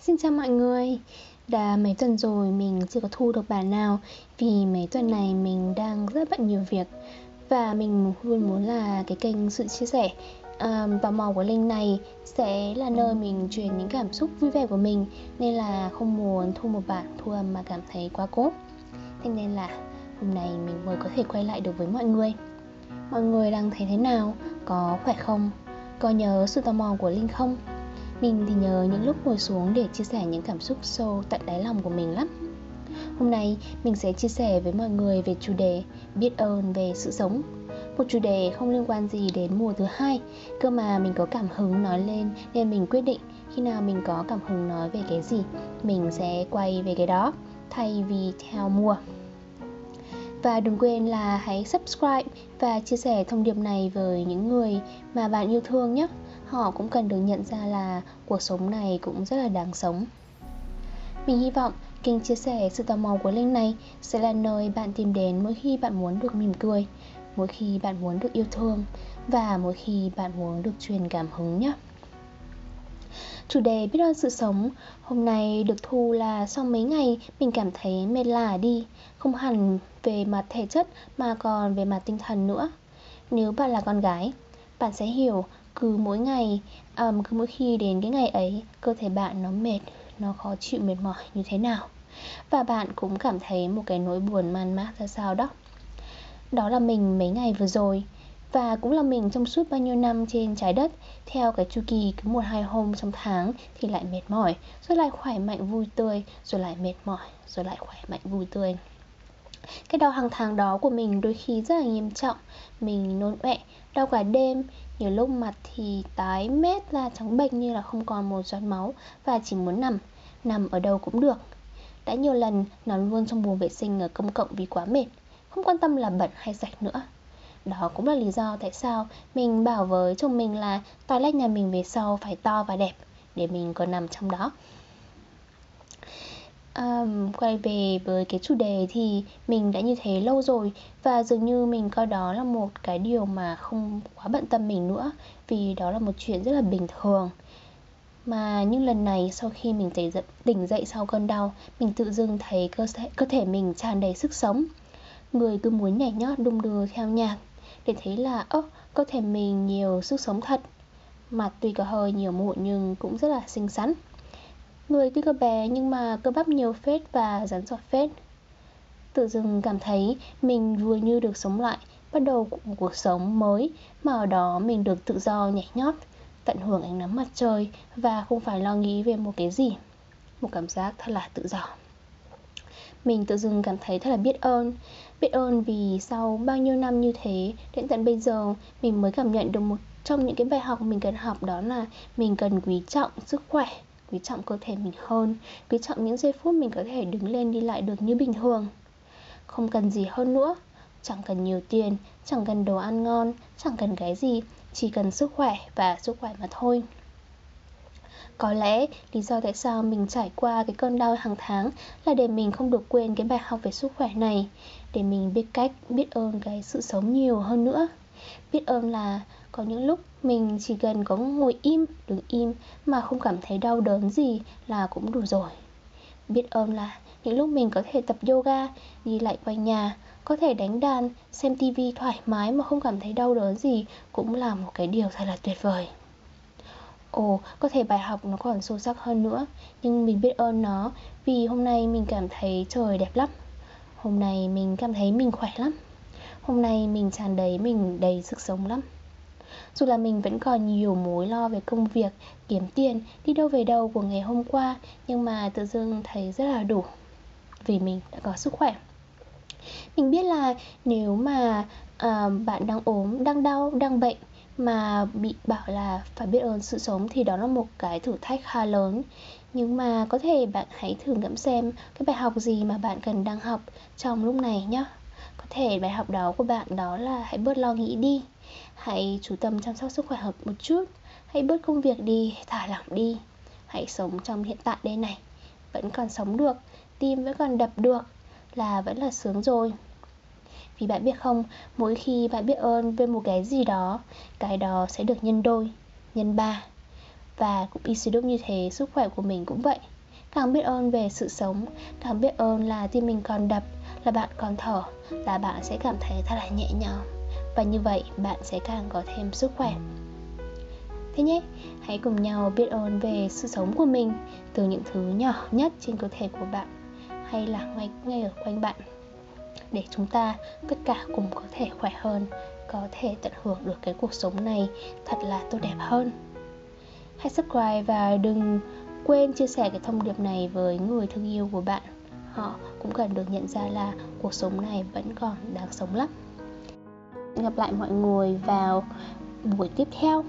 Xin chào mọi người Đã mấy tuần rồi mình chưa có thu được bản nào Vì mấy tuần này mình đang rất bận nhiều việc Và mình luôn muốn là cái kênh sự chia sẻ um, Tò mò của Linh này sẽ là nơi mình truyền những cảm xúc vui vẻ của mình Nên là không muốn thu một bản thu âm mà cảm thấy quá cố Thế nên là hôm nay mình mới có thể quay lại được với mọi người Mọi người đang thấy thế nào? Có khỏe không? Có nhớ sự tò mò của Linh không? Mình thì nhớ những lúc ngồi xuống để chia sẻ những cảm xúc sâu tận đáy lòng của mình lắm. Hôm nay, mình sẽ chia sẻ với mọi người về chủ đề biết ơn về sự sống. Một chủ đề không liên quan gì đến mùa thứ hai, Cơ mà mình có cảm hứng nói lên nên mình quyết định khi nào mình có cảm hứng nói về cái gì, Mình sẽ quay về cái đó thay vì theo mùa và đừng quên là hãy subscribe và chia sẻ thông điệp này với những người mà bạn yêu thương nhé họ cũng cần được nhận ra là cuộc sống này cũng rất là đáng sống mình hy vọng kênh chia sẻ sự tò mò của Linh này sẽ là nơi bạn tìm đến mỗi khi bạn muốn được mỉm cười, mỗi khi bạn muốn được yêu thương và mỗi khi bạn muốn được truyền cảm hứng nhé. Chủ đề biết ơn sự sống Hôm nay được thu là sau mấy ngày mình cảm thấy mệt lả đi Không hẳn về mặt thể chất mà còn về mặt tinh thần nữa. Nếu bạn là con gái, bạn sẽ hiểu cứ mỗi ngày um, cứ mỗi khi đến cái ngày ấy cơ thể bạn nó mệt nó khó chịu mệt mỏi như thế nào. Và bạn cũng cảm thấy một cái nỗi buồn man mác ra sao đó. Đó là mình mấy ngày vừa rồi và cũng là mình trong suốt bao nhiêu năm trên trái đất, theo cái chu kỳ cứ một hai hôm trong tháng thì lại mệt mỏi, rồi lại khỏe mạnh vui tươi, rồi lại mệt mỏi, rồi lại khỏe mạnh vui tươi. Cái đau hàng tháng đó của mình đôi khi rất là nghiêm trọng, mình nôn ọe, đau cả đêm, nhiều lúc mặt thì tái mét ra trắng bệch như là không còn một giọt máu và chỉ muốn nằm nằm ở đâu cũng được. Đã nhiều lần nằm luôn trong buồng vệ sinh ở công cộng vì quá mệt, không quan tâm là bẩn hay sạch nữa đó cũng là lý do tại sao mình bảo với chồng mình là toilet nhà mình về sau phải to và đẹp để mình còn nằm trong đó. Um, quay về với cái chủ đề thì mình đã như thế lâu rồi và dường như mình coi đó là một cái điều mà không quá bận tâm mình nữa vì đó là một chuyện rất là bình thường. Mà nhưng lần này sau khi mình tỉnh dậy, tỉnh dậy sau cơn đau mình tự dưng thấy cơ thể, cơ thể mình tràn đầy sức sống. Người cứ muốn nhảy nhót đung đưa theo nhạc để thấy là, ơ, cơ thể mình nhiều sức sống thật mặt tuy có hơi nhiều mụn nhưng cũng rất là xinh xắn. Người tuy cơ bé nhưng mà cơ bắp nhiều phết và rắn giọt phết. Tự dưng cảm thấy mình vừa như được sống lại, Bắt đầu một cuộc sống mới, Mà ở đó mình được tự do nhảy nhót, Tận hưởng ánh nắng mặt trời Và không phải lo nghĩ về một cái gì. Một cảm giác thật là tự do. Mình tự dưng cảm thấy thật là biết ơn. Biết ơn vì sau bao nhiêu năm như thế, Đến tận bây giờ, Mình mới cảm nhận được một trong những cái bài học mình cần học đó là mình cần quý trọng sức khỏe, quý trọng cơ thể mình hơn, quý trọng những giây phút mình có thể đứng lên đi lại được như bình thường. Không cần gì hơn nữa, chẳng cần nhiều tiền, chẳng cần đồ ăn ngon, chẳng cần cái gì, chỉ cần sức khỏe và sức khỏe mà thôi có lẽ lý do tại sao mình trải qua cái cơn đau hàng tháng là để mình không được quên cái bài học về sức khỏe này, để mình biết cách biết ơn cái sự sống nhiều hơn nữa. Biết ơn là có những lúc mình chỉ cần có ngồi im, đứng im mà không cảm thấy đau đớn gì là cũng đủ rồi. Biết ơn là những lúc mình có thể tập yoga, đi lại quanh nhà, có thể đánh đàn, xem tivi thoải mái mà không cảm thấy đau đớn gì cũng là một cái điều thật là tuyệt vời ồ có thể bài học nó còn sâu sắc hơn nữa. Nhưng mình biết ơn nó vì hôm nay mình cảm thấy trời đẹp lắm. Hôm nay mình cảm thấy mình khỏe lắm. Hôm nay mình tràn đầy mình đầy sức sống lắm. Dù là mình vẫn còn nhiều mối lo về công việc, kiếm tiền, đi đâu về đâu của ngày hôm qua Nhưng mà tự dưng thấy rất là đủ Vì mình đã có sức khỏe. Mình biết là nếu mà uh, bạn đang ốm, đang đau, đang bệnh mà bị bảo là phải biết ơn sự sống thì đó là một cái thử thách khá lớn. Nhưng mà có thể bạn hãy thử ngẫm xem cái bài học gì mà bạn cần đang học trong lúc này nhé có thể bài học đó của bạn đó là hãy bớt lo nghĩ đi. Hãy chú tâm chăm sóc sức khỏe hợp một chút. Hãy bớt công việc đi, thả lỏng đi. Hãy sống trong hiện tại đây này. Vẫn còn sống được, tim vẫn còn đập được. Là vẫn là sướng rồi. Vì bạn biết không, mỗi khi bạn biết ơn về một cái gì đó Cái đó sẽ được nhân đôi, nhân ba. Và cũng y sư đúc như thế sức khỏe của mình cũng vậy. Càng biết ơn về sự sống càng biết ơn là tim mình còn đập là bạn còn thở là bạn sẽ cảm thấy thật là nhẹ nhõm. Và như vậy bạn sẽ càng có thêm sức khỏe. Thế nhé hãy cùng nhau biết ơn về sự sống của mình từ những thứ nhỏ nhất trên cơ thể của bạn hay là ngay ngay ở quanh bạn để chúng ta tất cả cùng có thể khỏe hơn, có thể tận hưởng được cái cuộc sống này thật là tốt đẹp hơn. Hãy subscribe và đừng quên chia sẻ cái thông điệp này với người thương yêu của bạn. Họ cũng cần được nhận ra là cuộc sống này vẫn còn đáng sống lắm. Gặp lại mọi người vào buổi tiếp theo.